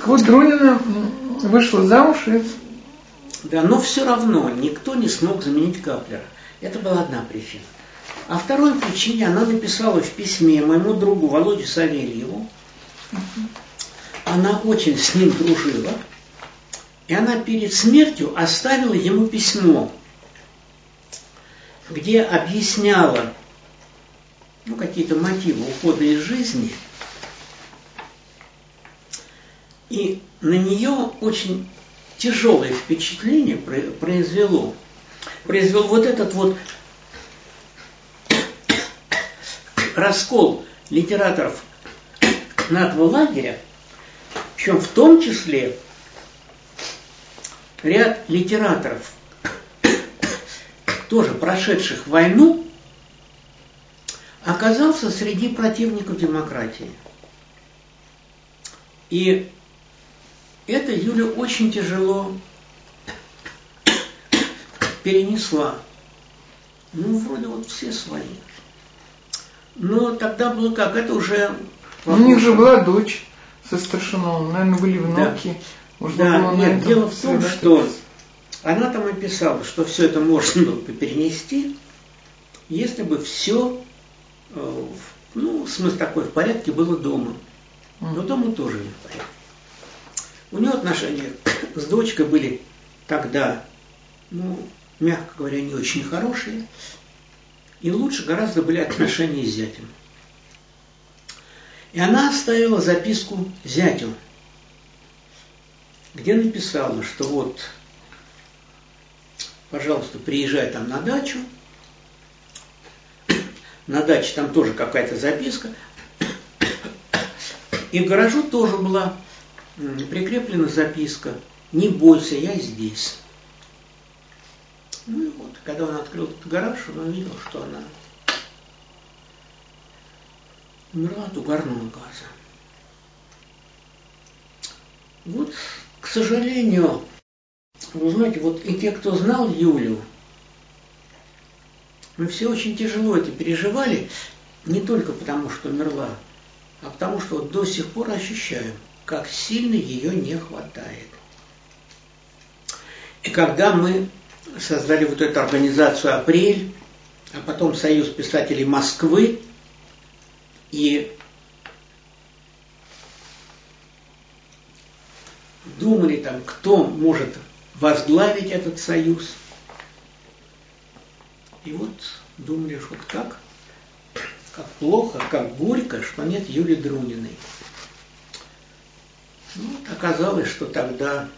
Так вот, Друнина вышла замуж и... Да, но все равно никто не смог заменить Каплера. Это была одна причина. А второй причине она написала в письме моему другу Володе Савельеву. Она очень с ним дружила. И она перед смертью оставила ему письмо, где объясняла ну, какие-то мотивы ухода из жизни. И на нее очень тяжелое впечатление произвело. Произвел вот этот вот раскол литераторов НАТО лагеря, причем в том числе ряд литераторов, тоже прошедших войну, оказался среди противников демократии. И это Юля очень тяжело перенесла. Ну, вроде вот все свои. Но тогда было как, это уже... У них же была дочь со Страшиновым, наверное, были внуки. Да, Можно да было нет, дело в том, что она там и писала, что все это можно было бы перенести, если бы все, э, ну, смысл такой, в порядке было дома. Но дома тоже не в порядке. У него отношения с дочкой были тогда, ну, мягко говоря, не очень хорошие. И лучше гораздо были отношения с зятем. И она оставила записку зятю, где написала, что вот, пожалуйста, приезжай там на дачу, на даче там тоже какая-то записка, и к гаражу тоже была прикреплена записка «Не бойся, я здесь». Ну и вот, когда он открыл этот гараж, он увидел, что она умерла от угарного газа. Вот, к сожалению, вы знаете, вот и те, кто знал Юлю, мы все очень тяжело это переживали, не только потому, что умерла, а потому что вот до сих пор ощущаем, как сильно ее не хватает. И когда мы создали вот эту организацию «Апрель», а потом Союз писателей Москвы, и думали там, кто может возглавить этот союз. И вот думали, что как, как плохо, как горько, что нет Юлии Друниной. Ну, вот оказалось, что тогда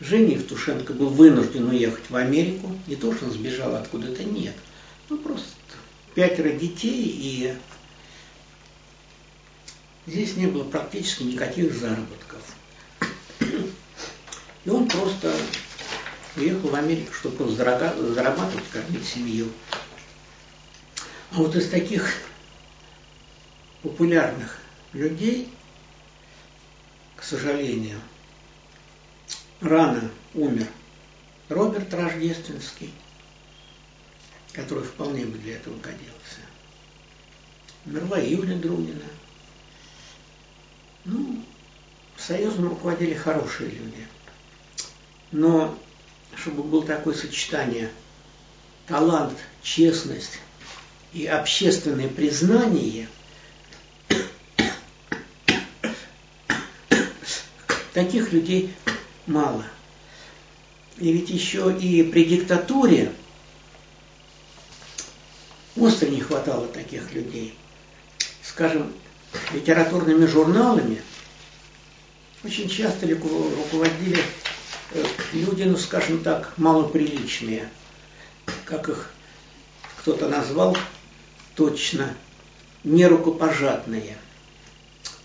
Женя Евтушенко был вынужден уехать в Америку. Не то, что он сбежал откуда-то, нет. Ну, просто пятеро детей, и здесь не было практически никаких заработков. И он просто уехал в Америку, чтобы просто зарабатывать, кормить семью. А вот из таких популярных людей, сожалению, рано умер Роберт Рождественский, который вполне бы для этого годился. Умерла Юля Друнина. Ну, союзом руководили хорошие люди. Но чтобы было такое сочетание талант, честность и общественное признание, таких людей мало. И ведь еще и при диктатуре остро не хватало таких людей. Скажем, литературными журналами очень часто руководили э, люди, ну скажем так, малоприличные, как их кто-то назвал точно, нерукопожатные.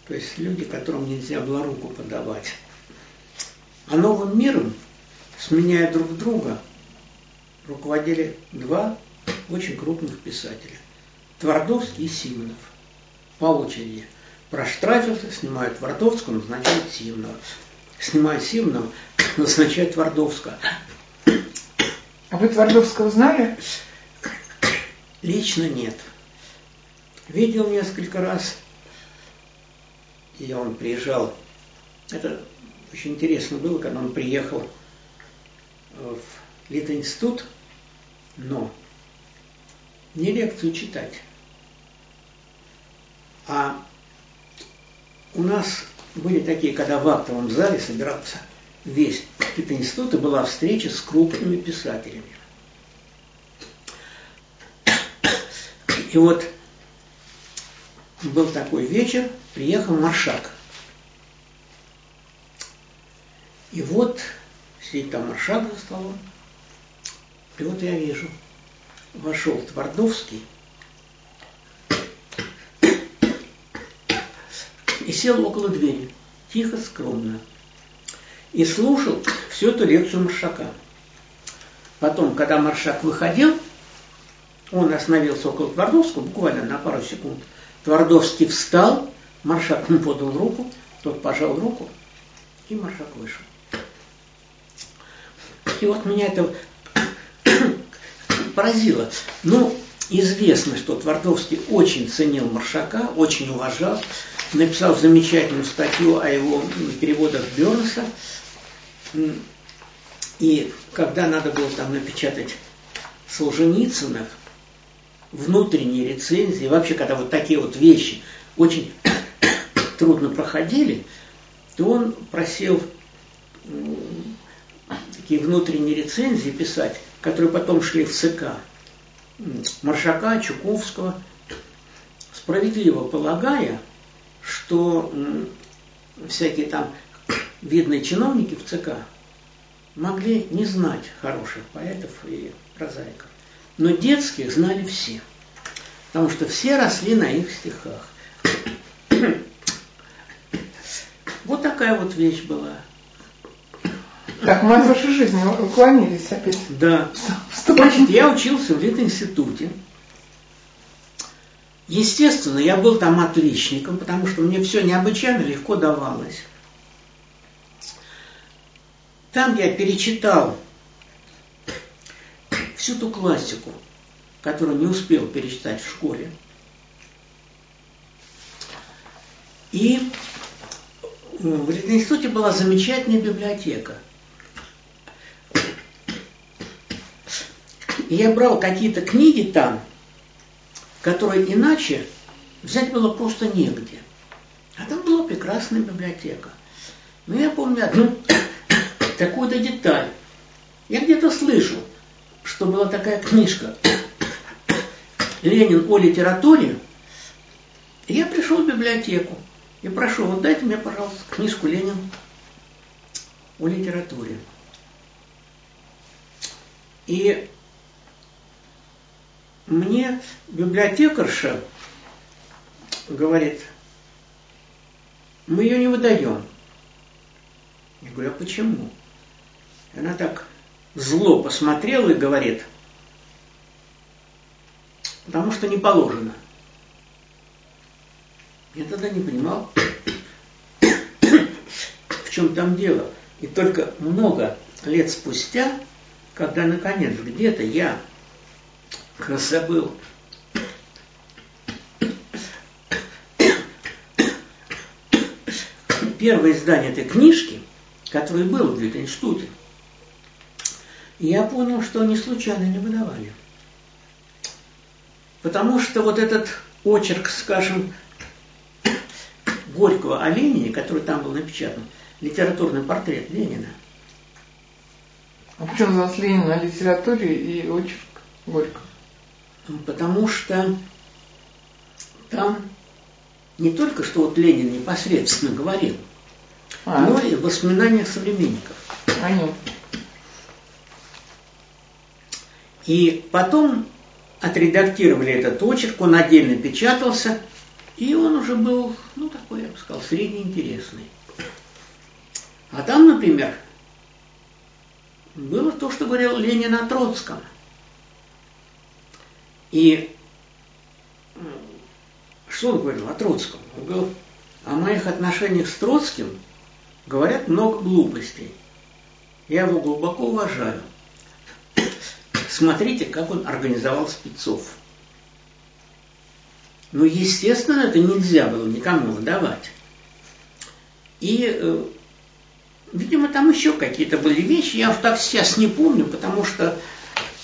То есть люди, которым нельзя было руку подавать. А новым миром, сменяя друг друга, руководили два очень крупных писателя. Твардовский и Симонов. По очереди. Проштрафился, снимают Твардовского, назначают Симонова. Снимают Симонова, назначают Твардовского. А вы Твардовского знали? Лично нет. Видел несколько раз. И он приезжал Это очень интересно было, когда он приехал в Литинститут, но не лекцию читать, а у нас были такие, когда в актовом зале собирался весь Литинститут, и была встреча с крупными писателями. И вот был такой вечер, приехал Маршак. И вот сидит там Маршак за столом. И вот я вижу, вошел Твардовский и сел около двери, тихо, скромно. И слушал всю эту лекцию Маршака. Потом, когда Маршак выходил, он остановился около Твардовского, буквально на пару секунд. Твардовский встал, Маршак ему подал руку, тот пожал руку, и Маршак вышел. И вот меня это поразило. Ну, известно, что Твардовский очень ценил Маршака, очень уважал, написал замечательную статью о его переводах Бернса. И когда надо было там напечатать Солженицына, внутренние рецензии, вообще, когда вот такие вот вещи очень трудно проходили, то он просил такие внутренние рецензии писать, которые потом шли в ЦК. Маршака, Чуковского, справедливо полагая, что всякие там видные чиновники в ЦК могли не знать хороших поэтов и прозаиков. Но детских знали все, потому что все росли на их стихах. Вот такая вот вещь была. Так, мы от вашей жизни уклонились опять. Да. Значит, я учился в Литинституте. Естественно, я был там отличником, потому что мне все необычайно легко давалось. Там я перечитал всю ту классику, которую не успел перечитать в школе. И в институте была замечательная библиотека. И я брал какие-то книги там, которые иначе взять было просто негде. А там была прекрасная библиотека. Но я помню одну такую-то деталь. Я где-то слышал, что была такая книжка «Ленин о литературе». И я пришел в библиотеку и прошу, вот дайте мне, пожалуйста, книжку «Ленин о литературе». И мне библиотекарша говорит, мы ее не выдаем. Я говорю, а почему? Она так зло посмотрела и говорит, потому что не положено. Я тогда не понимал, в чем там дело. И только много лет спустя, когда наконец где-то я забыл первое издание этой книжки, которое было в Гетенштуте, и я понял, что они случайно не выдавали. Потому что вот этот очерк, скажем, Горького о Ленине, который там был напечатан, литературный портрет Ленина. А почему у нас Ленин о литературе и очерк Горького? Потому что там не только что вот Ленин непосредственно говорил, а, но и в воспоминаниях современников. Понятно. И потом отредактировали этот очерк, он отдельно печатался, и он уже был, ну, такой, я бы сказал, среднеинтересный. А там, например, было то, что говорил Ленин о Троцком. И что он говорил о Троцком? Он говорил, о моих отношениях с Троцким говорят много глупостей. Я его глубоко уважаю. Смотрите, как он организовал спецов. Ну, естественно, это нельзя было никому выдавать. И э, видимо, там еще какие-то были вещи. Я так сейчас не помню, потому что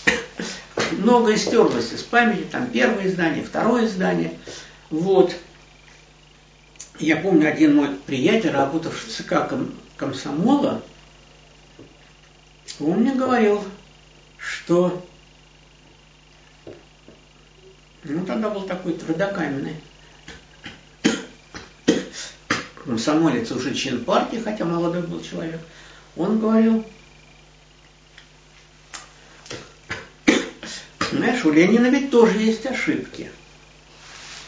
многое стерлось из памяти. Там первое издание, второе издание. Вот. Я помню, один мой приятель, работавший в ЦК комсомола, он мне говорил, что ну, тогда был такой твердокаменный комсомолец, уже член партии, хотя молодой был человек. Он говорил, знаешь, у Ленина ведь тоже есть ошибки.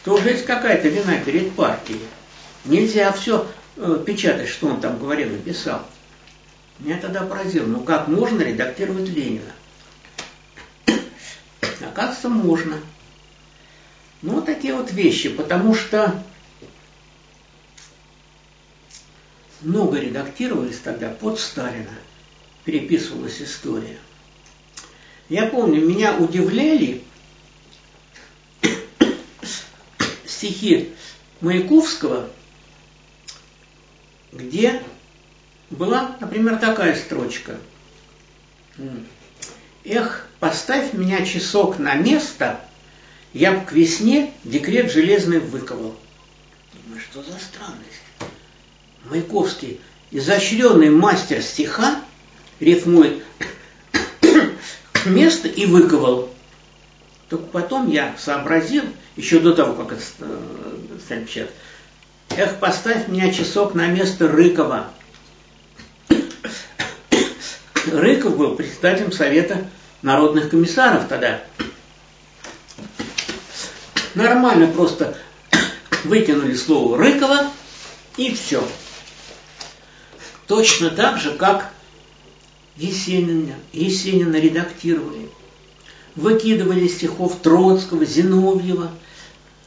Тоже есть какая-то вина перед партией. Нельзя все э, печатать, что он там говорил и писал. Меня тогда поразило, ну как можно редактировать Ленина? Оказывается, можно. Ну, вот такие вот вещи, потому что много редактировались тогда под Сталина, переписывалась история. Я помню, меня удивляли стихи Маяковского, где была, например, такая строчка. Эх, поставь меня часок на место, я к весне декрет железный выковал. Думаю, что за странность? Маяковский, изощренный мастер стиха, рифмует место и выковал. Только потом я сообразил, еще до того, как это стали печатать, эх, поставь меня часок на место Рыкова. Рыков был председателем Совета народных комиссаров тогда. Нормально просто выкинули слово Рыкова и все. Точно так же, как Есенина, Есенина редактировали. Выкидывали стихов Троцкого, Зиновьева.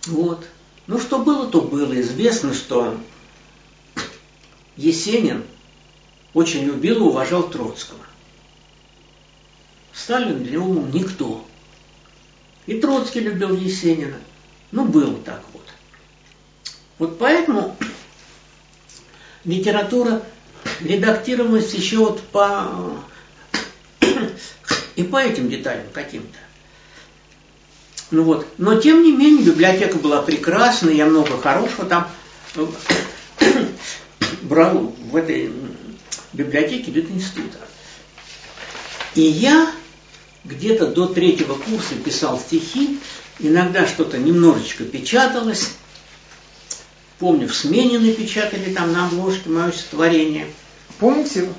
Вот. Ну, что было, то было. Известно, что Есенин очень любил и уважал Троцкого. Сталин для него никто. И Троцкий любил Есенина. Ну, было так вот. Вот поэтому литература редактировалась еще вот по и по этим деталям каким-то. Ну вот. Но тем не менее библиотека была прекрасная, я много хорошего там брал в этой библиотеке Литинститута. И я где-то до третьего курса писал стихи, иногда что-то немножечко печаталось. Помню, в смене напечатали там на обложке мое стихотворение. Помните?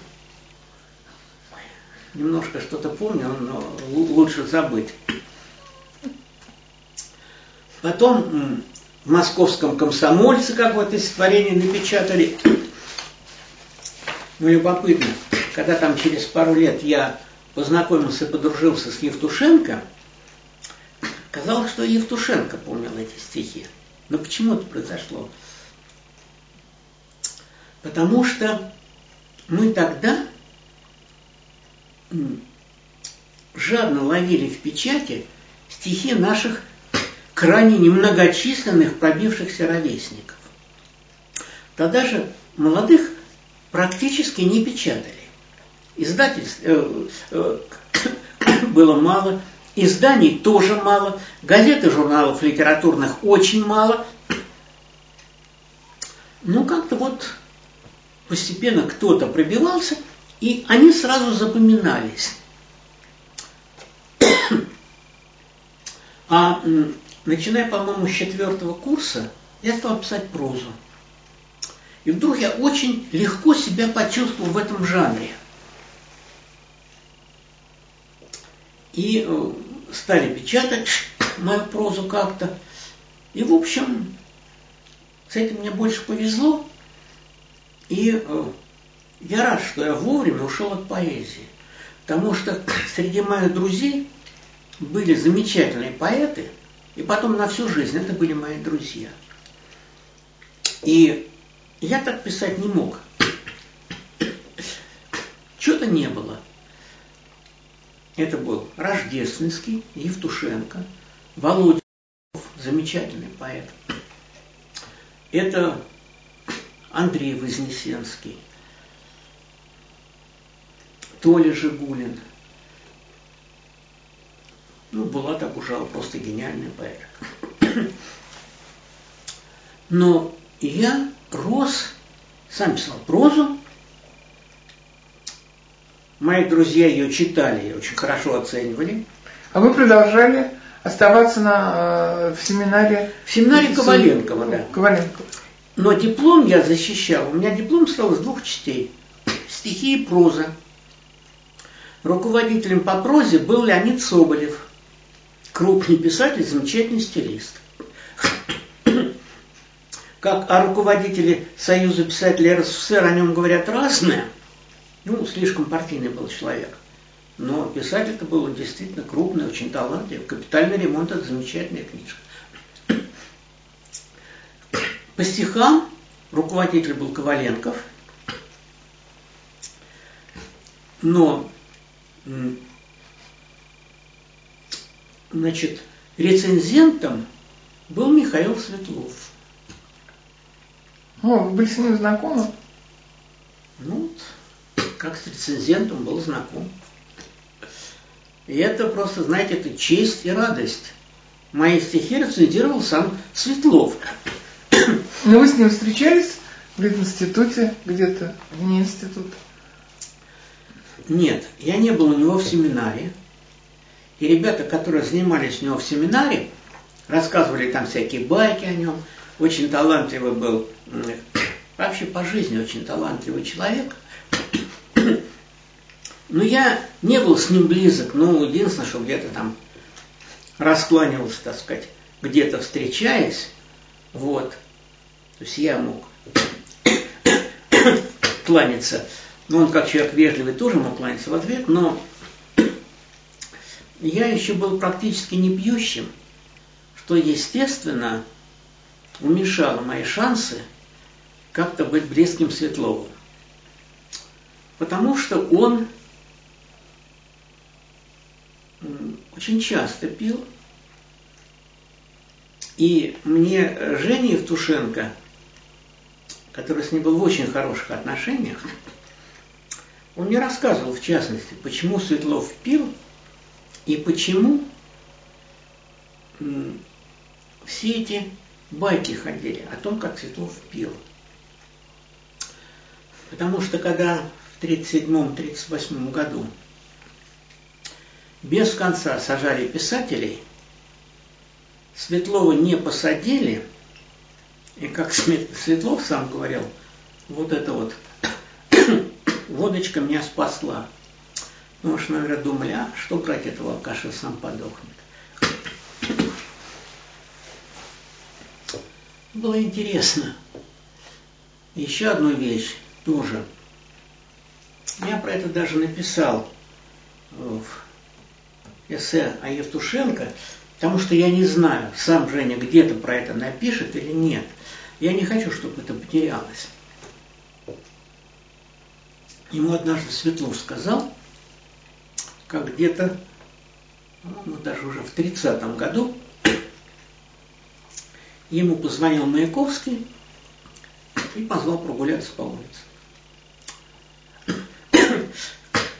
Немножко что-то помню, но лучше забыть. Потом в московском комсомольце какое-то стихотворение напечатали. Ну, любопытно, когда там через пару лет я познакомился подружился с Евтушенко, казалось, что Евтушенко помнил эти стихи. Но почему это произошло? Потому что мы тогда жадно ловили в печати стихи наших крайне немногочисленных пробившихся ровесников. Тогда же молодых практически не печатали. Издательств э, э, было мало, изданий тоже мало, газет и журналов литературных очень мало. Ну, как-то вот постепенно кто-то пробивался, и они сразу запоминались. А начиная, по-моему, с четвертого курса, я стал писать прозу. И вдруг я очень легко себя почувствовал в этом жанре – и э, стали печатать мою прозу как-то. И, в общем, с этим мне больше повезло. И э, я рад, что я вовремя ушел от поэзии. Потому что среди моих друзей были замечательные поэты, и потом на всю жизнь это были мои друзья. И я так писать не мог. Чего-то не было. Это был Рождественский, Евтушенко, Володя, замечательный поэт. Это Андрей Вознесенский. Толя Жигулин. Ну, была так Абужава просто гениальный поэт. Но я рос, сам писал прозу, мои друзья ее читали, очень хорошо оценивали. А вы продолжали оставаться на, э, в семинаре? В семинаре Коваленкова, да. Коваленкова. Но диплом я защищал. У меня диплом стал из двух частей. Стихи и проза. Руководителем по прозе был Леонид Соболев. Крупный писатель, замечательный стилист. Как о руководителе Союза писателей РСФСР о нем говорят разное, ну, слишком партийный был человек. Но писатель-то был действительно крупный, очень талантливый. «Капитальный ремонт» – это замечательная книжка. По стихам руководитель был Коваленков, но значит, рецензентом был Михаил Светлов. О, вы были с ним знакомы? Как с рецензентом был знаком. И это просто, знаете, это честь и радость. Мои стихи рецензировал сам Светлов. Но вы с ним встречались в институте где-то, вне института? Нет, я не был у него в семинаре. И ребята, которые занимались у него в семинаре, рассказывали там всякие байки о нем. Очень талантливый был, вообще по жизни очень талантливый человек. Но я не был с ним близок, ну, единственное, что где-то там раскланивался, так сказать, где-то встречаясь, вот. То есть я мог кланяться. Но он как человек вежливый тоже мог кланяться в ответ, но я еще был практически не пьющим, что, естественно, уменьшало мои шансы как-то быть близким Светловым. Потому что он очень часто пил. И мне Женя Евтушенко, который с ним был в очень хороших отношениях, он мне рассказывал, в частности, почему Светлов пил и почему все эти байки ходили о том, как Светлов пил. Потому что когда в 1937-1938 году без конца сажали писателей, Светлова не посадили, и как Светлов сам говорил, вот это вот водочка меня спасла. Потому что, наверное, думали, а что брать этого алкаша, сам подохнет. Было интересно. Еще одну вещь тоже. Я про это даже написал в эссе о Евтушенко, потому что я не знаю, сам Женя где-то про это напишет или нет. Я не хочу, чтобы это потерялось. Ему однажды Светлов сказал, как где-то, ну, даже уже в 30-м году, ему позвонил Маяковский и позвал прогуляться по улице.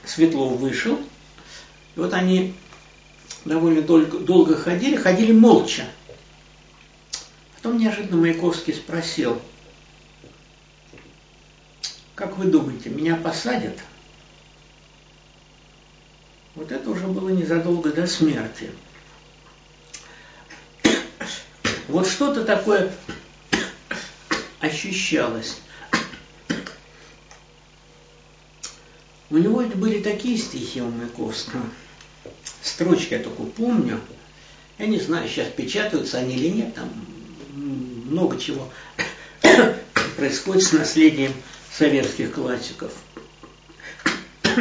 Светлов вышел, и вот они довольно долго, долго ходили, ходили молча. Потом неожиданно Маяковский спросил, как вы думаете, меня посадят? Вот это уже было незадолго до смерти. Вот что-то такое ощущалось. У него были такие стихи у Маяковского – строчки я только помню. Я не знаю, сейчас печатаются они или нет, там много чего происходит с наследием советских классиков.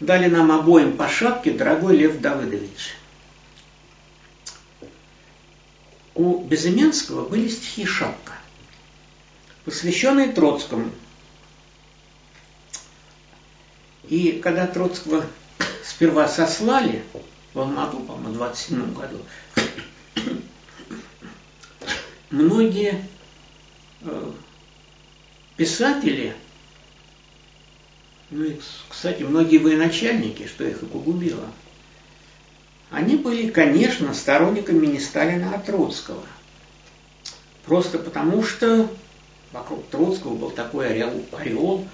Дали нам обоим по шапке, дорогой Лев Давыдович. У Безыменского были стихи «Шапка», посвященные Троцкому. И когда Троцкого сперва сослали в Алмату, по-моему, в 27 году. Многие э, писатели ну и, кстати, многие военачальники, что их и погубило, они были, конечно, сторонниками не Сталина, а Троцкого. Просто потому, что вокруг Троцкого был такой ореол, ореол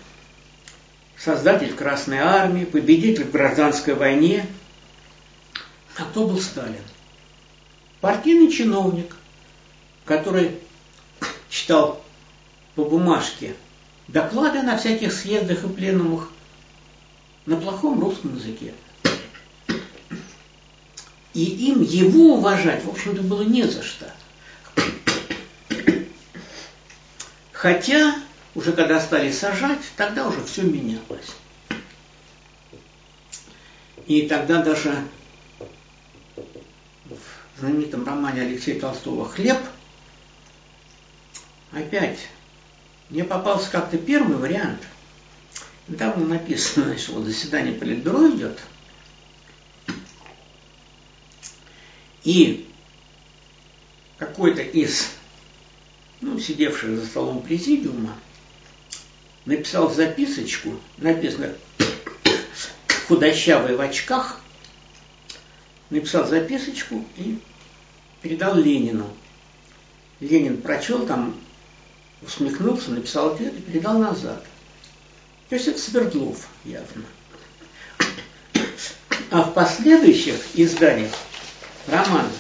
создатель Красной Армии, победитель в гражданской войне. А кто был Сталин? Партийный чиновник, который читал по бумажке доклады на всяких съездах и пленумах на плохом русском языке. И им его уважать, в общем-то, было не за что. Хотя, уже когда стали сажать, тогда уже все менялось. И тогда даже в знаменитом романе Алексея Толстого «Хлеб» опять мне попался как-то первый вариант. Там написано, значит, вот заседание Политбюро идет. И какой-то из ну, сидевших за столом президиума написал записочку, написано худощавый в очках, написал записочку и передал Ленину. Ленин прочел там усмехнулся, написал ответ и передал назад. То есть это Свердлов явно. А в последующих изданиях романа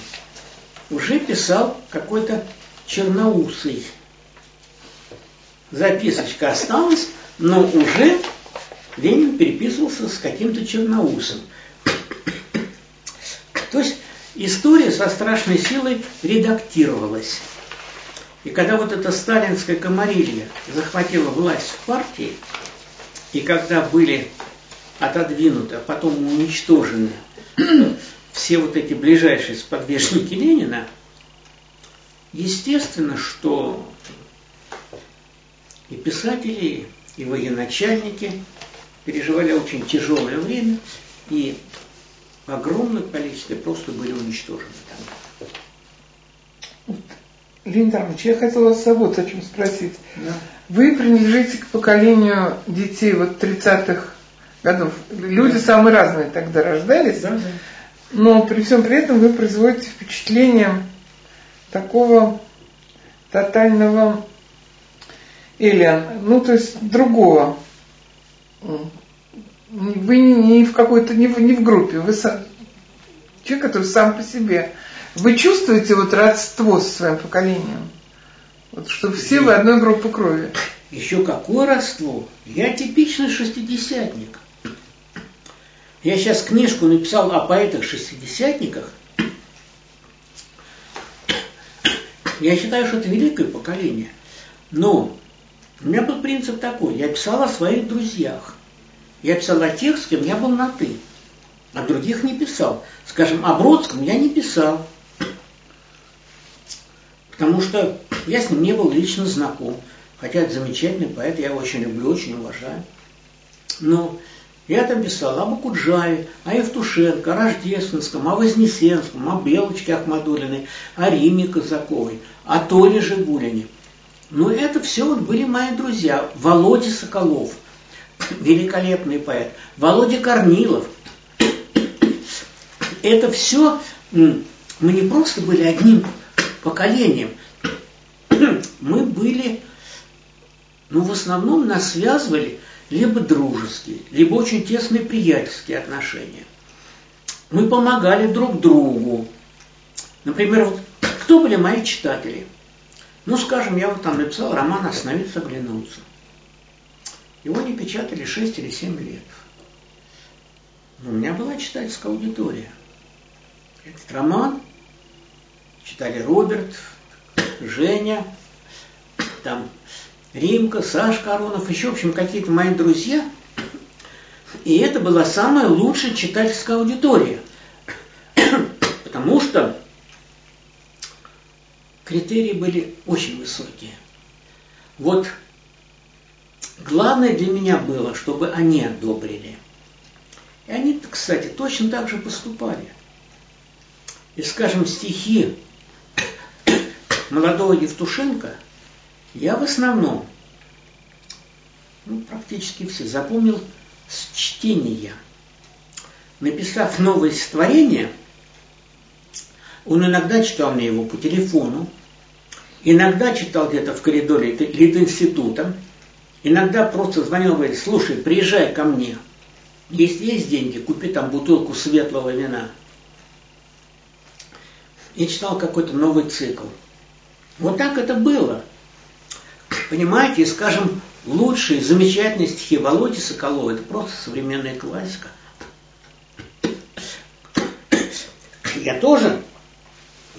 уже писал какой-то черноусый. Записочка осталась, но уже Ленин переписывался с каким-то черноусом. То есть история со страшной силой редактировалась. И когда вот эта сталинская комарилья захватила власть в партии, и когда были отодвинуты, а потом уничтожены все вот эти ближайшие сподвижники Ленина, естественно, что и писатели, и военачальники переживали очень тяжелое время, и огромное количество просто были уничтожены там. Леонид Иванович, я хотела вас вот о чем спросить. Да. Вы принадлежите к поколению детей вот 30-х годов. Люди да. самые разные тогда рождались. Да, да. Но при всем при этом вы производите впечатление такого тотального или, ну то есть другого. Вы не в какой-то, не в, не в группе, вы сам, человек, который сам по себе вы чувствуете вот родство со своим поколением? Вот что все вы одной группы крови. Еще какое родство? Я типичный шестидесятник. Я сейчас книжку написал о поэтах-шестидесятниках. Я считаю, что это великое поколение. Но у меня был принцип такой. Я писал о своих друзьях. Я писал о тех, с кем я был на «ты». А других не писал. Скажем, о Бродском я не писал. Потому что я с ним не был лично знаком. Хотя это замечательный поэт, я его очень люблю, очень уважаю. Но я там писал об Акуджаве, о Евтушенко, о Рождественском, о Вознесенском, о Белочке Ахмадулиной, о Риме Казаковой, о Толе Жигулине. Но это все вот были мои друзья. Володя Соколов, великолепный поэт, Володя Корнилов. Это все мы не просто были одним поколением, мы были, ну, в основном нас связывали либо дружеские, либо очень тесные приятельские отношения. Мы помогали друг другу. Например, вот, кто были мои читатели? Ну, скажем, я вот там написал роман «Остановиться, оглянуться». Его не печатали 6 или 7 лет. Но у меня была читательская аудитория. Этот роман читали Роберт, Женя, там Римка, Сашка Аронов, еще, в общем, какие-то мои друзья. И это была самая лучшая читательская аудитория. Потому что критерии были очень высокие. Вот главное для меня было, чтобы они одобрили. И они, кстати, точно так же поступали. И, скажем, стихи молодого Евтушенко я в основном, ну, практически все, запомнил с чтения. Написав новое стихотворение, он иногда читал мне его по телефону, иногда читал где-то в коридоре лид института, иногда просто звонил и говорит, слушай, приезжай ко мне, если есть деньги, купи там бутылку светлого вина. И читал какой-то новый цикл. Вот так это было. Понимаете, и, скажем, лучшие, замечательные стихи Володи Соколова, это просто современная классика. Я тоже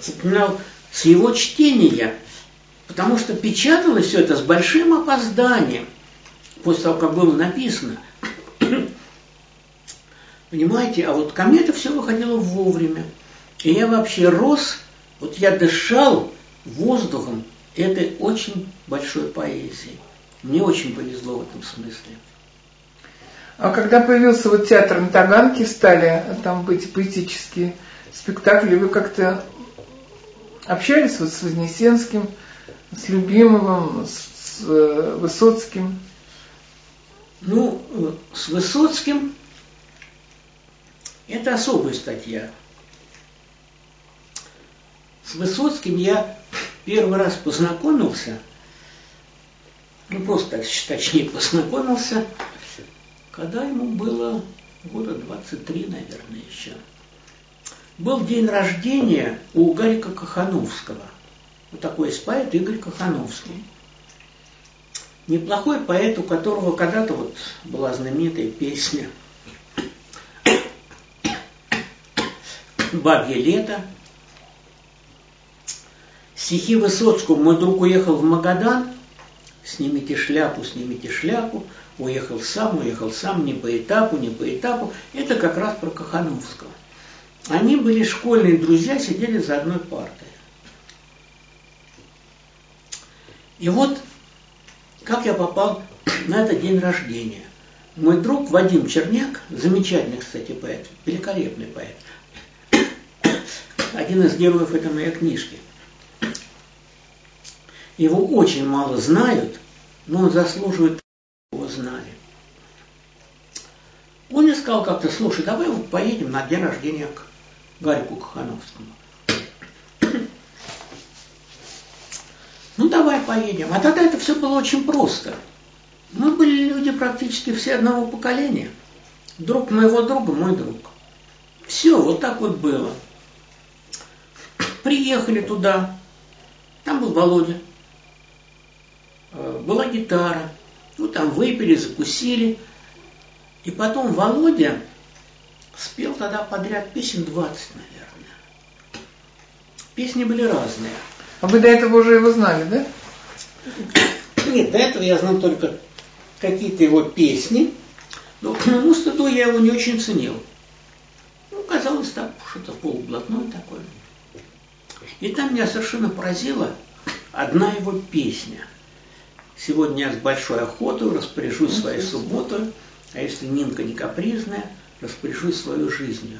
запоминал с его чтения, потому что печаталось все это с большим опозданием после того, как было написано. Понимаете, а вот ко мне это все выходило вовремя. И я вообще рос, вот я дышал воздухом этой очень большой поэзии. Мне очень повезло в этом смысле. А когда появился вот театр на Таганке, стали там быть поэтические спектакли, вы как-то общались вот с Вознесенским, с Любимовым, с, с э, Высоцким? Ну, э, с Высоцким это особая статья. С Высоцким я первый раз познакомился, ну просто точнее познакомился, когда ему было года 23, наверное, еще. Был день рождения у Гарика Кахановского. Вот такой поэт Игорь Кахановский. Неплохой поэт, у которого когда-то вот была знаменитая песня «Бабье лето», Стихи Высоцкого «Мой друг уехал в Магадан», «Снимите шляпу, снимите шляпу», «Уехал сам, уехал сам, не по этапу, не по этапу» Это как раз про Кахановского. Они были школьные друзья, сидели за одной партой. И вот как я попал на этот день рождения. Мой друг Вадим Черняк, замечательный, кстати, поэт, великолепный поэт, один из героев этой моей книжки – его очень мало знают, но он заслуживает, его знали. Он мне сказал как-то, слушай, давай поедем на день рождения к Гарику Кахановскому. Ну давай поедем. А тогда это все было очень просто. Мы были люди практически все одного поколения. Друг моего друга, мой друг. Все, вот так вот было. Приехали туда. Там был Володя. Э, была гитара, ну там выпили, закусили. И потом Володя спел тогда подряд песен 20, наверное. Песни были разные. А вы до этого уже его знали, да? Нет, до этого я знал только какие-то его песни. Но к моему стыду я его не очень ценил. Ну, казалось так, что-то полублатное такое. И там меня совершенно поразила одна его песня – Сегодня я с большой охотой распоряжусь своей субботой, а если Нинка не капризная, распоряжусь свою жизнью.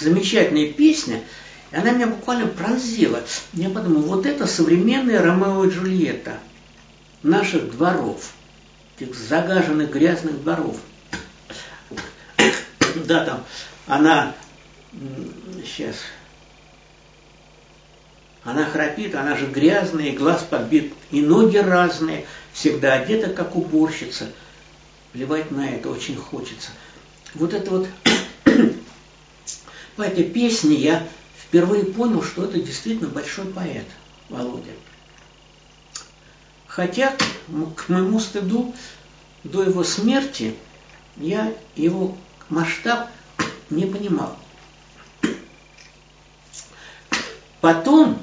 Замечательная песня, и она меня буквально пронзила. Я подумал, вот это современная Ромео и Джульетта наших дворов, этих загаженных грязных дворов. Да, там она, сейчас, она храпит, она же грязная, и глаз подбит, и ноги разные, всегда одета, как уборщица. Плевать на это очень хочется. Вот это вот по этой песне я впервые понял, что это действительно большой поэт Володя. Хотя, к моему стыду, до его смерти я его масштаб не понимал. Потом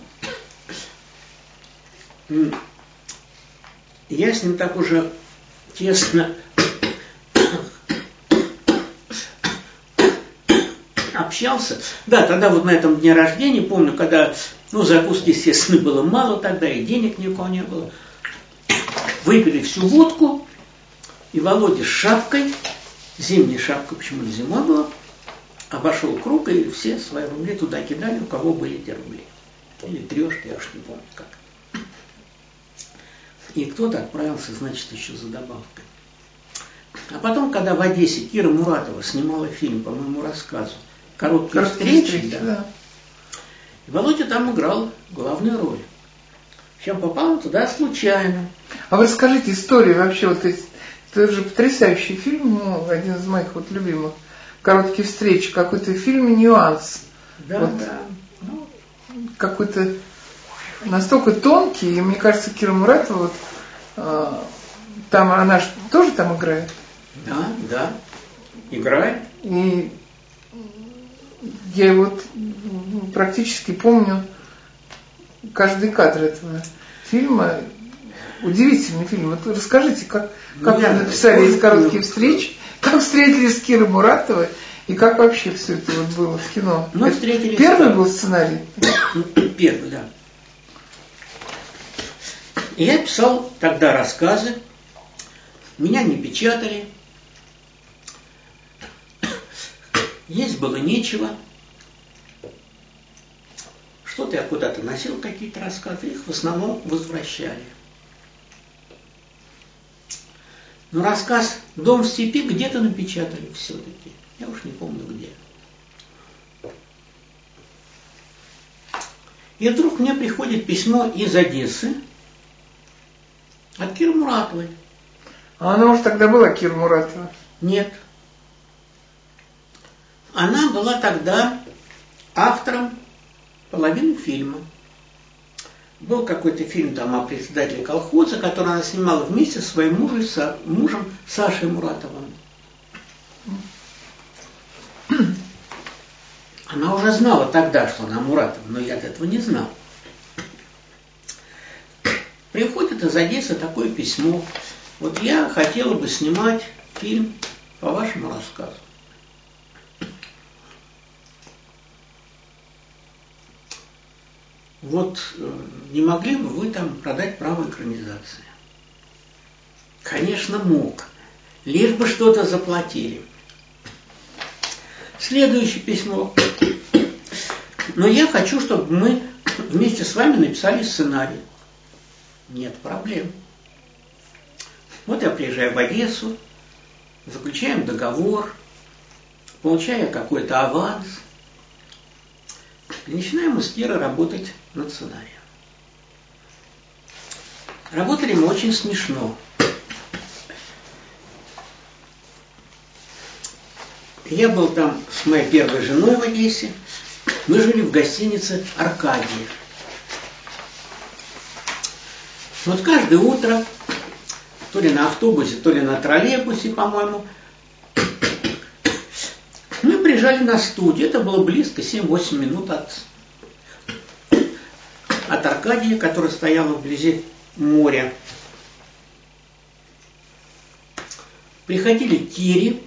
я с ним так уже тесно общался. Да, тогда вот на этом дне рождения, помню, когда, ну, закуски, естественно, было мало тогда, и денег ни у кого не было. Выпили всю водку, и Володя с шапкой, зимняя шапка, почему не зимой была, обошел круг, и все свои рубли туда кидали, у кого были те рубли. Или трешки, я уж не помню как. И кто-то отправился, значит, еще за добавкой. А потом, когда в Одессе Кира Муратова снимала фильм по моему рассказу «Короткие, встречи», да. да. И Володя там играл главную роль. Причем попал он туда случайно. А вы расскажите историю вообще, вот это же потрясающий фильм, ну, один из моих вот любимых, «Короткие встречи», какой-то фильм «Нюанс». Да, вот, да. Ну, какой-то настолько тонкий, и мне кажется, Кира Муратова, вот, э, там она же тоже там играет. Да, да, играет. И я вот практически помню каждый кадр этого фильма. Удивительный фильм. Вот расскажите, как, как вы написали эти короткие встречи, как встретились с Кирой Муратовой, и как вообще все это вот было в кино? Мы встретились. Первый был сценарий? Первый, да. И я писал тогда рассказы, меня не печатали, есть было нечего. Что-то я куда-то носил, какие-то рассказы, их в основном возвращали. Но рассказ «Дом в степи» где-то напечатали все-таки. Я уж не помню где. И вдруг мне приходит письмо из Одессы от Киры Муратовой. А она уже тогда была Кира Муратова? Нет. Она была тогда автором половины фильма. Был какой-то фильм там о председателе колхоза, который она снимала вместе со своим мужем, мужем Сашей Муратовым. Она уже знала тогда, что она Муратова, но я от этого не знал. Приходит из Одессы такое письмо. Вот я хотела бы снимать фильм по вашему рассказу. Вот э, не могли бы вы там продать право экранизации? Конечно, мог. Лишь бы что-то заплатили. Следующее письмо. Но я хочу, чтобы мы вместе с вами написали сценарий. Нет проблем. Вот я приезжаю в Одессу, заключаем договор, получаю какой-то аванс, и начинаем мы с Кирой работать над сценарием. Работали мы очень смешно. Я был там с моей первой женой в Одессе. Мы жили в гостинице «Аркадия». Вот каждое утро, то ли на автобусе, то ли на троллейбусе, по-моему, приезжали на студию. Это было близко, 7-8 минут от, от Аркадии, которая стояла вблизи моря. Приходили Кири.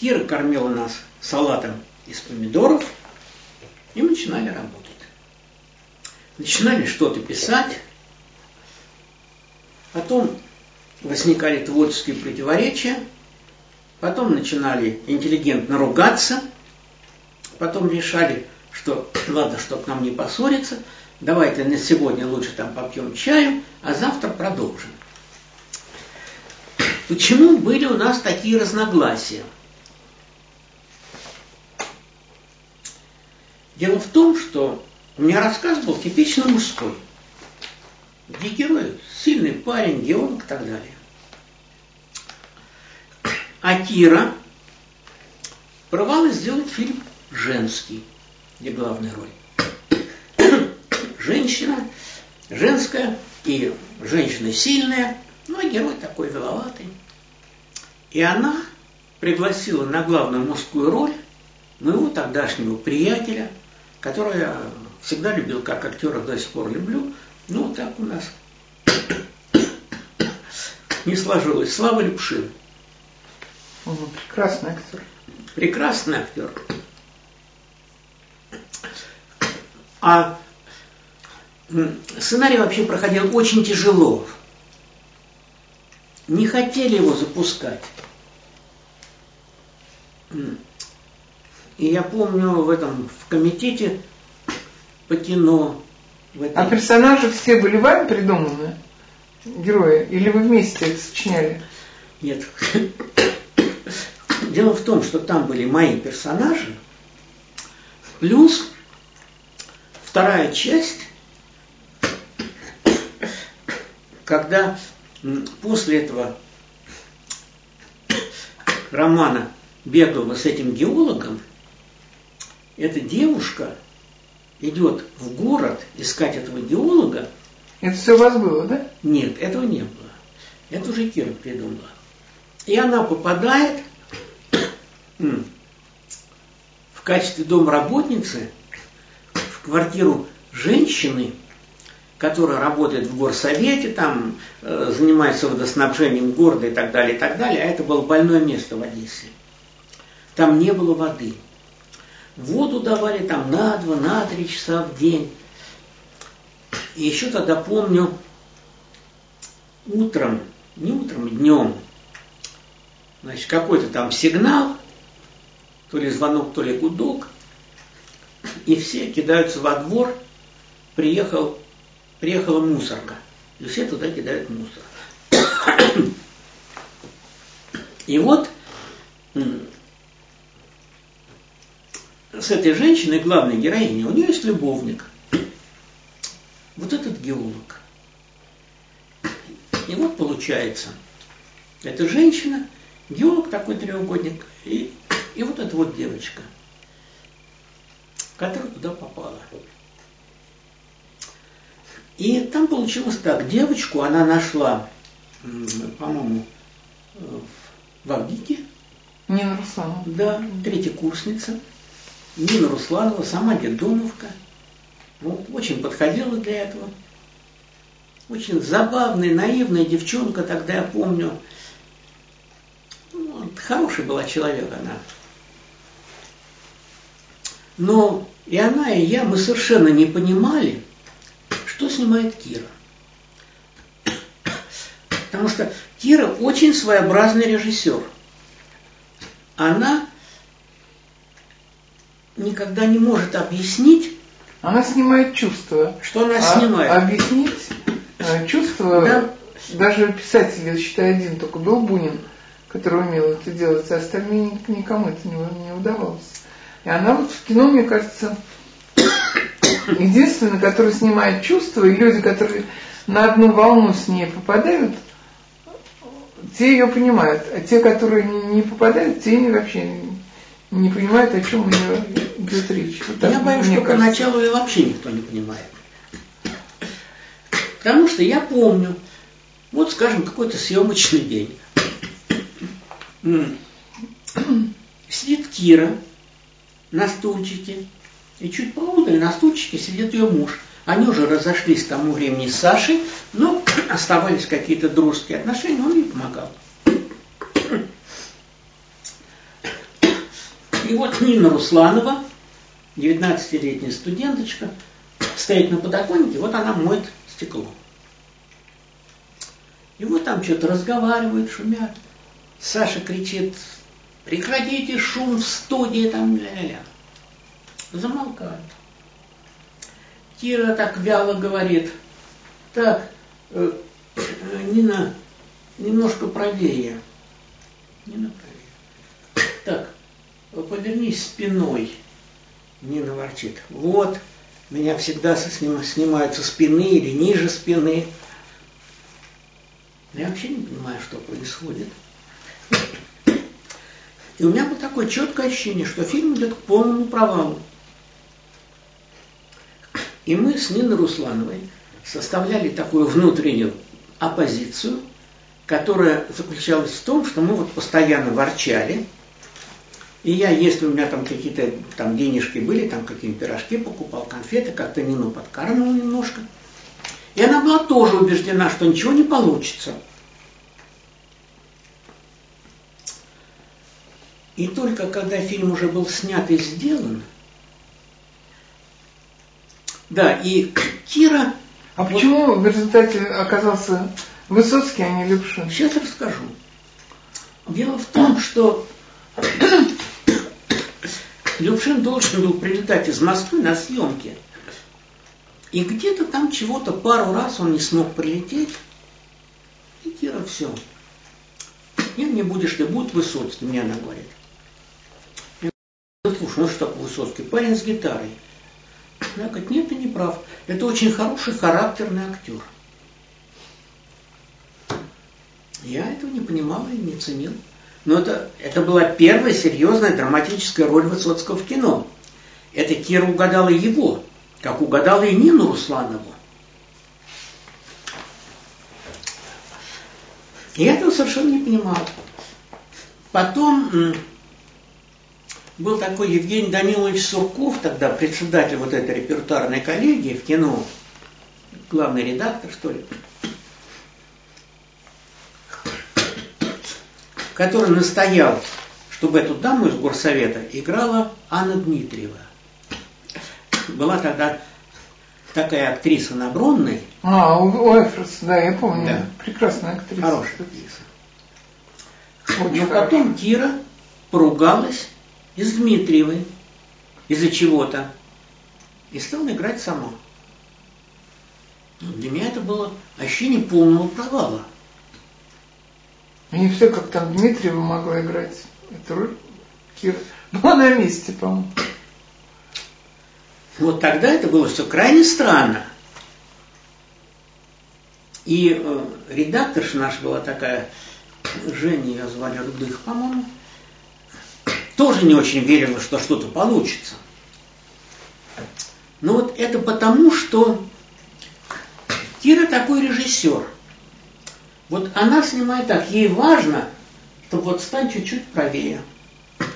Кира кормила нас салатом из помидоров. И мы начинали работать. Начинали что-то писать. Потом возникали творческие противоречия, потом начинали интеллигентно ругаться, потом решали, что ладно, чтобы нам не поссориться, давайте на сегодня лучше там попьем чаю, а завтра продолжим. Почему были у нас такие разногласия? Дело в том, что у меня рассказ был типично мужской – где герой сильный парень, геолог и так далее. А Кира порвалась сделать фильм женский, где главная роль. Женщина, женская, и женщина сильная, ну а герой такой виноватый. И она пригласила на главную мужскую роль моего тогдашнего приятеля, которого я всегда любил как актера, до сих пор люблю, ну, так у нас не сложилось. Слава Любшин. Прекрасный актер. Прекрасный актер. А сценарий вообще проходил очень тяжело. Не хотели его запускать. И я помню в этом в комитете по кино а персонажи все были вами придуманы? Герои? Или вы вместе их сочиняли? Нет. Дело в том, что там были мои персонажи, плюс вторая часть, когда после этого романа бегала с этим геологом, эта девушка идет в город искать этого геолога. Это все у вас было, да? Нет, этого не было. Это уже Кира придумала. И она попадает в качестве домработницы в квартиру женщины, которая работает в горсовете, там э, занимается водоснабжением города и так далее, и так далее. А это было больное место в Одессе. Там не было воды. Воду давали там на два, на три часа в день. И еще тогда помню, утром, не утром, днем, значит, какой-то там сигнал, то ли звонок, то ли гудок, и все кидаются во двор, приехал, приехала мусорка, и все туда кидают мусор. И вот с этой женщиной, главной героиней, у нее есть любовник. Вот этот геолог. И вот получается, эта женщина, геолог такой треугодник, и, и вот эта вот девочка, которая туда попала. И там получилось так, девочку она нашла, по-моему, в Авгике. Нина Русланова. Да, третья курсница. Нина Русланова, сама детдомовка. Вот, очень подходила для этого. Очень забавная, наивная девчонка, тогда я помню. Вот, хорошая была человек она. Но и она, и я, мы совершенно не понимали, что снимает Кира. Потому что Кира очень своеобразный режиссер. Она никогда не может объяснить. Она снимает чувства. Что она а, снимает? Объяснить э, чувства. Да. Даже писатель, я считаю, один только был Бунин, который умел это делать, а остальные никому это не, не удавалось. И она вот в кино, мне кажется, единственная, которая снимает чувства, и люди, которые на одну волну с ней попадают, те ее понимают, а те, которые не попадают, те вообще не понимают, о чем у нее идет речь. Вот я боюсь, что кажется. поначалу ее вообще никто не понимает. Потому что я помню, вот скажем, какой-то съемочный день. Сидит Кира на стульчике, и чуть поудаль на стульчике сидит ее муж. Они уже разошлись к тому времени с Сашей, но оставались какие-то дружеские отношения, он ей помогал. И вот Нина Русланова, 19-летняя студенточка, стоит на подоконнике, вот она моет стекло. И вот там что-то разговаривают, шумят. Саша кричит, прекратите шум в студии, там ля-ля-ля. Замолкают. Кира так вяло говорит, так, э, э, Нина, немножко правее. Нина правее. Так, повернись спиной. Нина ворчит. Вот, меня всегда снимают со спины или ниже спины. Я вообще не понимаю, что происходит. И у меня было такое четкое ощущение, что фильм идет к полному провалу. И мы с Ниной Руслановой составляли такую внутреннюю оппозицию, которая заключалась в том, что мы вот постоянно ворчали, и я, если у меня там какие-то там денежки были, там какие-нибудь пирожки покупал, конфеты, как-то Нину подкармливал немножко. И она была тоже убеждена, что ничего не получится. И только когда фильм уже был снят и сделан, да, и Кира... А вот, почему в результате оказался Высоцкий, а не Левшин? Сейчас расскажу. Дело в том, что Любшин должен был прилетать из Москвы на съемки. И где-то там чего-то пару раз он не смог прилететь. И Кира все. нет, не будешь ты, будет Высоцкий, мне она говорит. Ну что такое Высоцкий? Парень с гитарой. Она говорит, нет, ты не прав. Это очень хороший характерный актер. Я этого не понимал и не ценил. Но это, это была первая серьезная драматическая роль Высоцкого в кино. Это Кира угадала его, как угадала и Нину Русланову. Я этого совершенно не понимал. Потом был такой Евгений Данилович Сурков, тогда председатель вот этой репертуарной коллегии в кино, главный редактор, что ли, который настоял, чтобы эту даму из горсовета играла Анна Дмитриева. Была тогда такая актриса на Бронной. А, у Эфрос, да, я помню. Да. Прекрасная актриса. Хорошая актриса. Очень Но потом Кира поругалась и с Дмитриевой из-за чего-то и стала играть сама. Ну, для меня это было ощущение полного провала. Не все, как там Дмитриева могла играть эту роль. Кира была на месте, по-моему. Вот тогда это было все крайне странно. И э, редакторша наша была такая, Женя ее звали Рудых, по-моему, тоже не очень верила, что что-то получится. Но вот это потому, что Кира такой режиссер. Вот она снимает так, ей важно, чтобы вот стань чуть-чуть правее,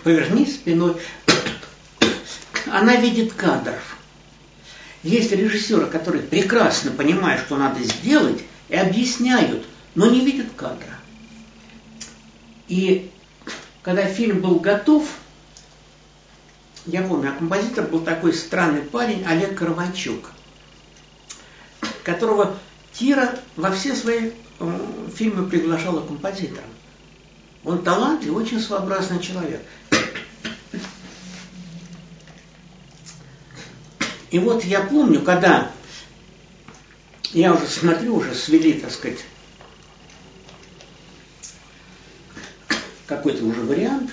повернись спиной. Она видит кадров. Есть режиссеры, которые прекрасно понимают, что надо сделать, и объясняют, но не видят кадра. И когда фильм был готов, я помню, а композитор был такой странный парень, Олег Кровачук, которого Тира во все свои фильмы приглашала композитором. Он талантливый, очень своеобразный человек. И вот я помню, когда я уже смотрю, уже свели, так сказать, какой-то уже вариант,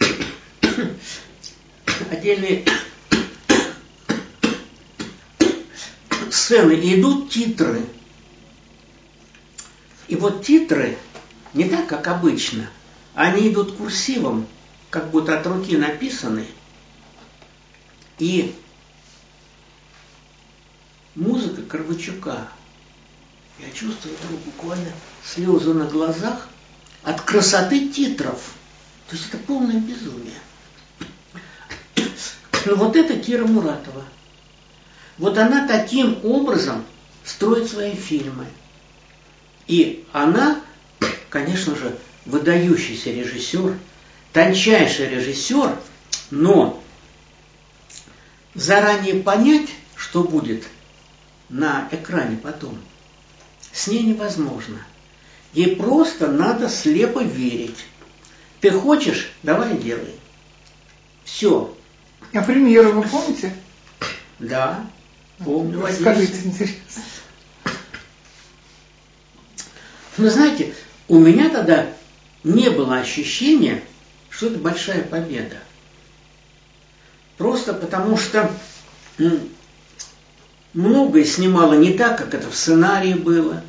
отдельные сцены, и идут титры. И вот титры не так, как обычно, они идут курсивом, как будто от руки написаны. И музыка Кровачука. Я чувствую вдруг буквально слезы на глазах от красоты титров. То есть это полное безумие. Но вот это Кира Муратова. Вот она таким образом строит свои фильмы. И она, конечно же, выдающийся режиссер, тончайший режиссер, но заранее понять, что будет – на экране потом, с ней невозможно. Ей просто надо слепо верить. Ты хочешь, давай делай. Все. А премьеру вы помните? Да, помню. Скажите, интересно. Но знаете, у меня тогда не было ощущения, что это большая победа. Просто потому что многое снимала не так, как это в сценарии было.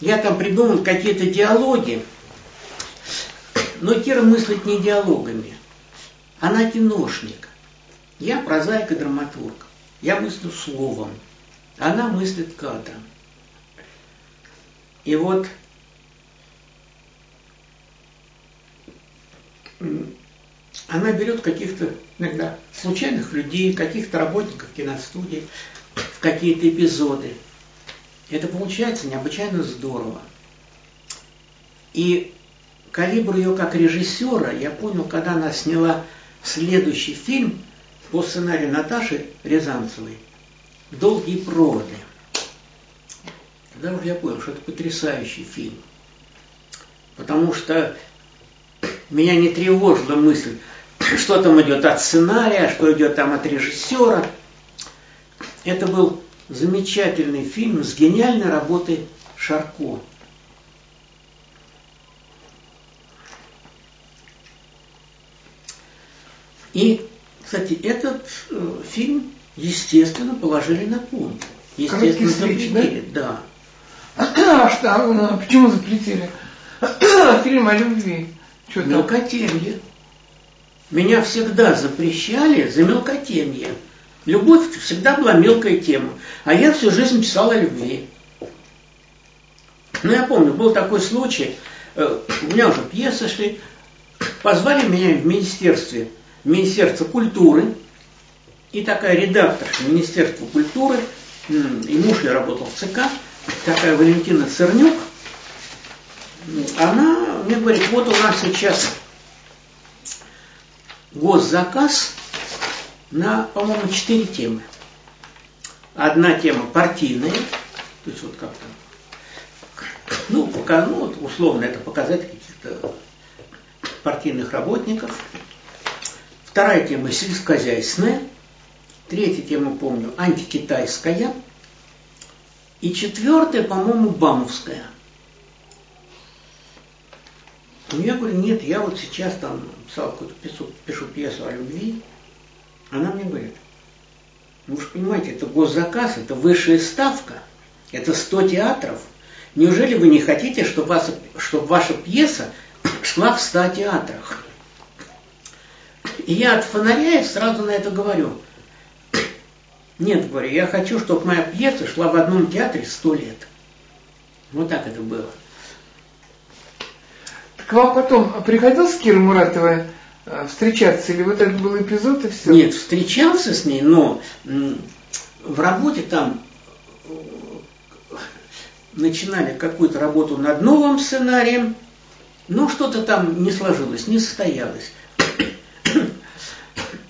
Я там придумал какие-то диалоги, но Кира мыслит не диалогами. Она киношник. Я прозаик и драматург. Я мыслю словом. Она мыслит кадром. И вот она берет каких-то иногда случайных людей, каких-то работников киностудии в какие-то эпизоды. Это получается необычайно здорово. И калибр ее как режиссера я понял, когда она сняла следующий фильм по сценарию Наташи Рязанцевой «Долгие проводы». Тогда уже я понял, что это потрясающий фильм. Потому что меня не тревожила мысль, что там идет от сценария, что идет там от режиссера. Это был замечательный фильм с гениальной работой Шарко. И, кстати, этот э, фильм, естественно, положили на полку. Естественно, запретили. Да? да. А что, а, ну, почему запретили? фильм о любви. Что мелкотемье. Меня всегда запрещали за мелкотемье. Любовь всегда была мелкая тема. А я всю жизнь писал о любви. Ну, я помню, был такой случай, э, у меня уже пьесы шли, позвали меня в министерстве, в Министерство культуры, и такая редакторша Министерства культуры, и муж я работал в ЦК, такая Валентина Цернюк, она мне говорит, вот у нас сейчас госзаказ на, по-моему, четыре темы. Одна тема партийная, то есть вот как-то, ну, пока, ну, вот условно это показать каких-то партийных работников. Вторая тема сельскохозяйственная. Третья тема, помню, антикитайская. И четвертая, по-моему, бамовская. Ну, я говорю, нет, я вот сейчас там писал какую-то пишу, пишу пьесу о любви. Она мне говорит, ну вы же понимаете, это госзаказ, это высшая ставка, это 100 театров. Неужели вы не хотите, чтобы, вас, чтобы ваша пьеса шла в 100 театрах? И я от фонаря сразу на это говорю. Нет, говорю, я хочу, чтобы моя пьеса шла в одном театре сто лет. Вот так это было. К вам потом приходил с Кирой Муратовой э, встречаться, или вот этот был эпизод и все? Нет, встречался с ней, но в работе там э, начинали какую-то работу над новым сценарием, но что-то там не сложилось, не состоялось.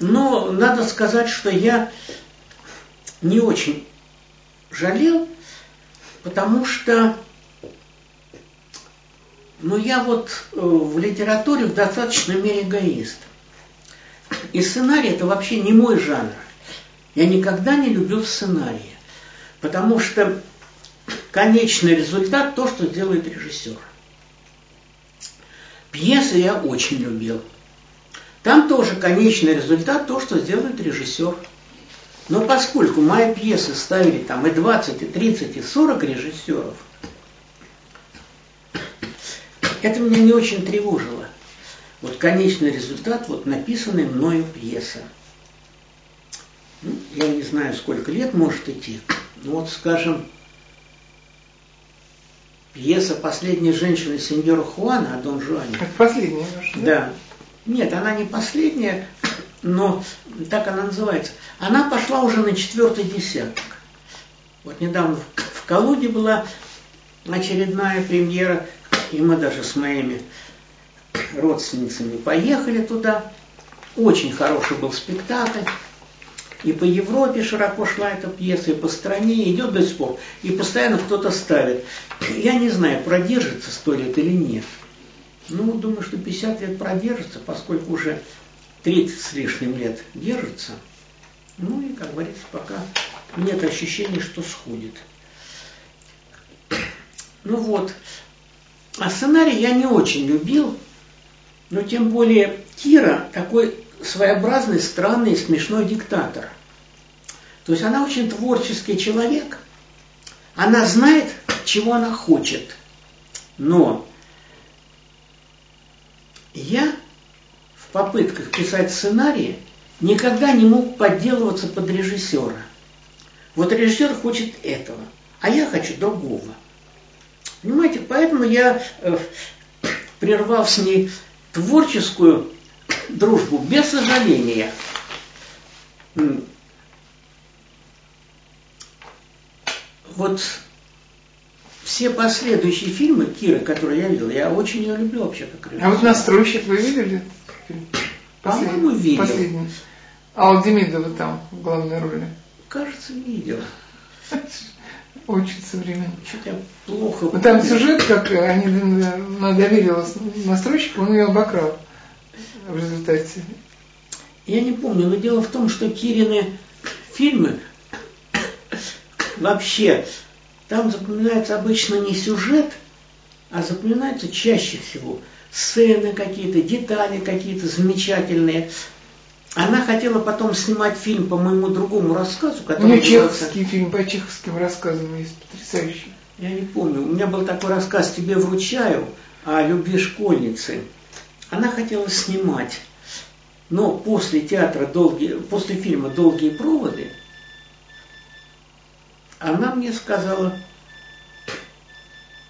Но надо сказать, что я не очень жалел, потому что но я вот э, в литературе в достаточной мере эгоист. И сценарий это вообще не мой жанр. Я никогда не любил сценарии, потому что конечный результат то, что делает режиссер. Пьесы я очень любил. Там тоже конечный результат то, что сделает режиссер. Но поскольку мои пьесы ставили там и 20, и 30, и 40 режиссеров – это меня не очень тревожило. Вот конечный результат, вот написанная мною пьеса. Ну, я не знаю, сколько лет может идти. Ну вот, скажем, пьеса «Последняя женщина сеньора Хуана» о Дон Жуане. Это последняя ваша, да? Да. Нет, она не последняя, но так она называется. Она пошла уже на четвертый десяток. Вот недавно в Калуге была очередная премьера и мы даже с моими родственницами поехали туда. Очень хороший был спектакль. И по Европе широко шла эта пьеса, и по стране идет до сих пор. И постоянно кто-то ставит. Я не знаю, продержится сто лет или нет. Ну, думаю, что 50 лет продержится, поскольку уже 30 с лишним лет держится. Ну и, как говорится, пока нет ощущения, что сходит. Ну вот, а сценарий я не очень любил, но тем более Кира такой своеобразный, странный, смешной диктатор. То есть она очень творческий человек, она знает, чего она хочет. Но я в попытках писать сценарии никогда не мог подделываться под режиссера. Вот режиссер хочет этого, а я хочу другого. Понимаете, поэтому я э, прервал с ней творческую дружбу без сожаления. Вот все последующие фильмы Киры, которые я видел, я очень ее люблю вообще как режиссер. А вот «Настройщик» вы видели? По-моему, видел. Последний. А вот Демидова там в главной роли? Кажется, видел. Очень современно. Что-то плохо. Но там сюжет, как они она доверилась настройщику, он ее обокрал в результате. Я не помню, но дело в том, что Кирины фильмы вообще там запоминается обычно не сюжет, а запоминаются чаще всего сцены какие-то, детали какие-то замечательные. Она хотела потом снимать фильм по моему другому рассказу, который... У меня чеховский фильм по чеховским рассказам есть, потрясающий. Я не помню. У меня был такой рассказ «Тебе вручаю» о любви школьницы. Она хотела снимать, но после театра долгие, после фильма «Долгие проводы» она мне сказала,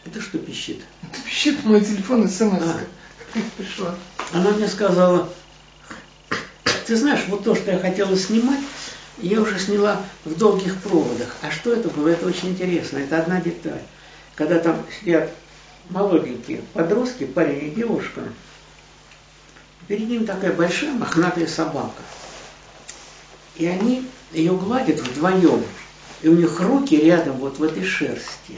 это что пищит? Это пищит мой телефон, смс а. пришла. Она мне сказала, ты знаешь, вот то, что я хотела снимать, я уже сняла в долгих проводах. А что это было? Это очень интересно. Это одна деталь. Когда там сидят молоденькие подростки, парень и девушка, перед ним такая большая мохнатая собака. И они ее гладят вдвоем. И у них руки рядом вот в этой шерсти.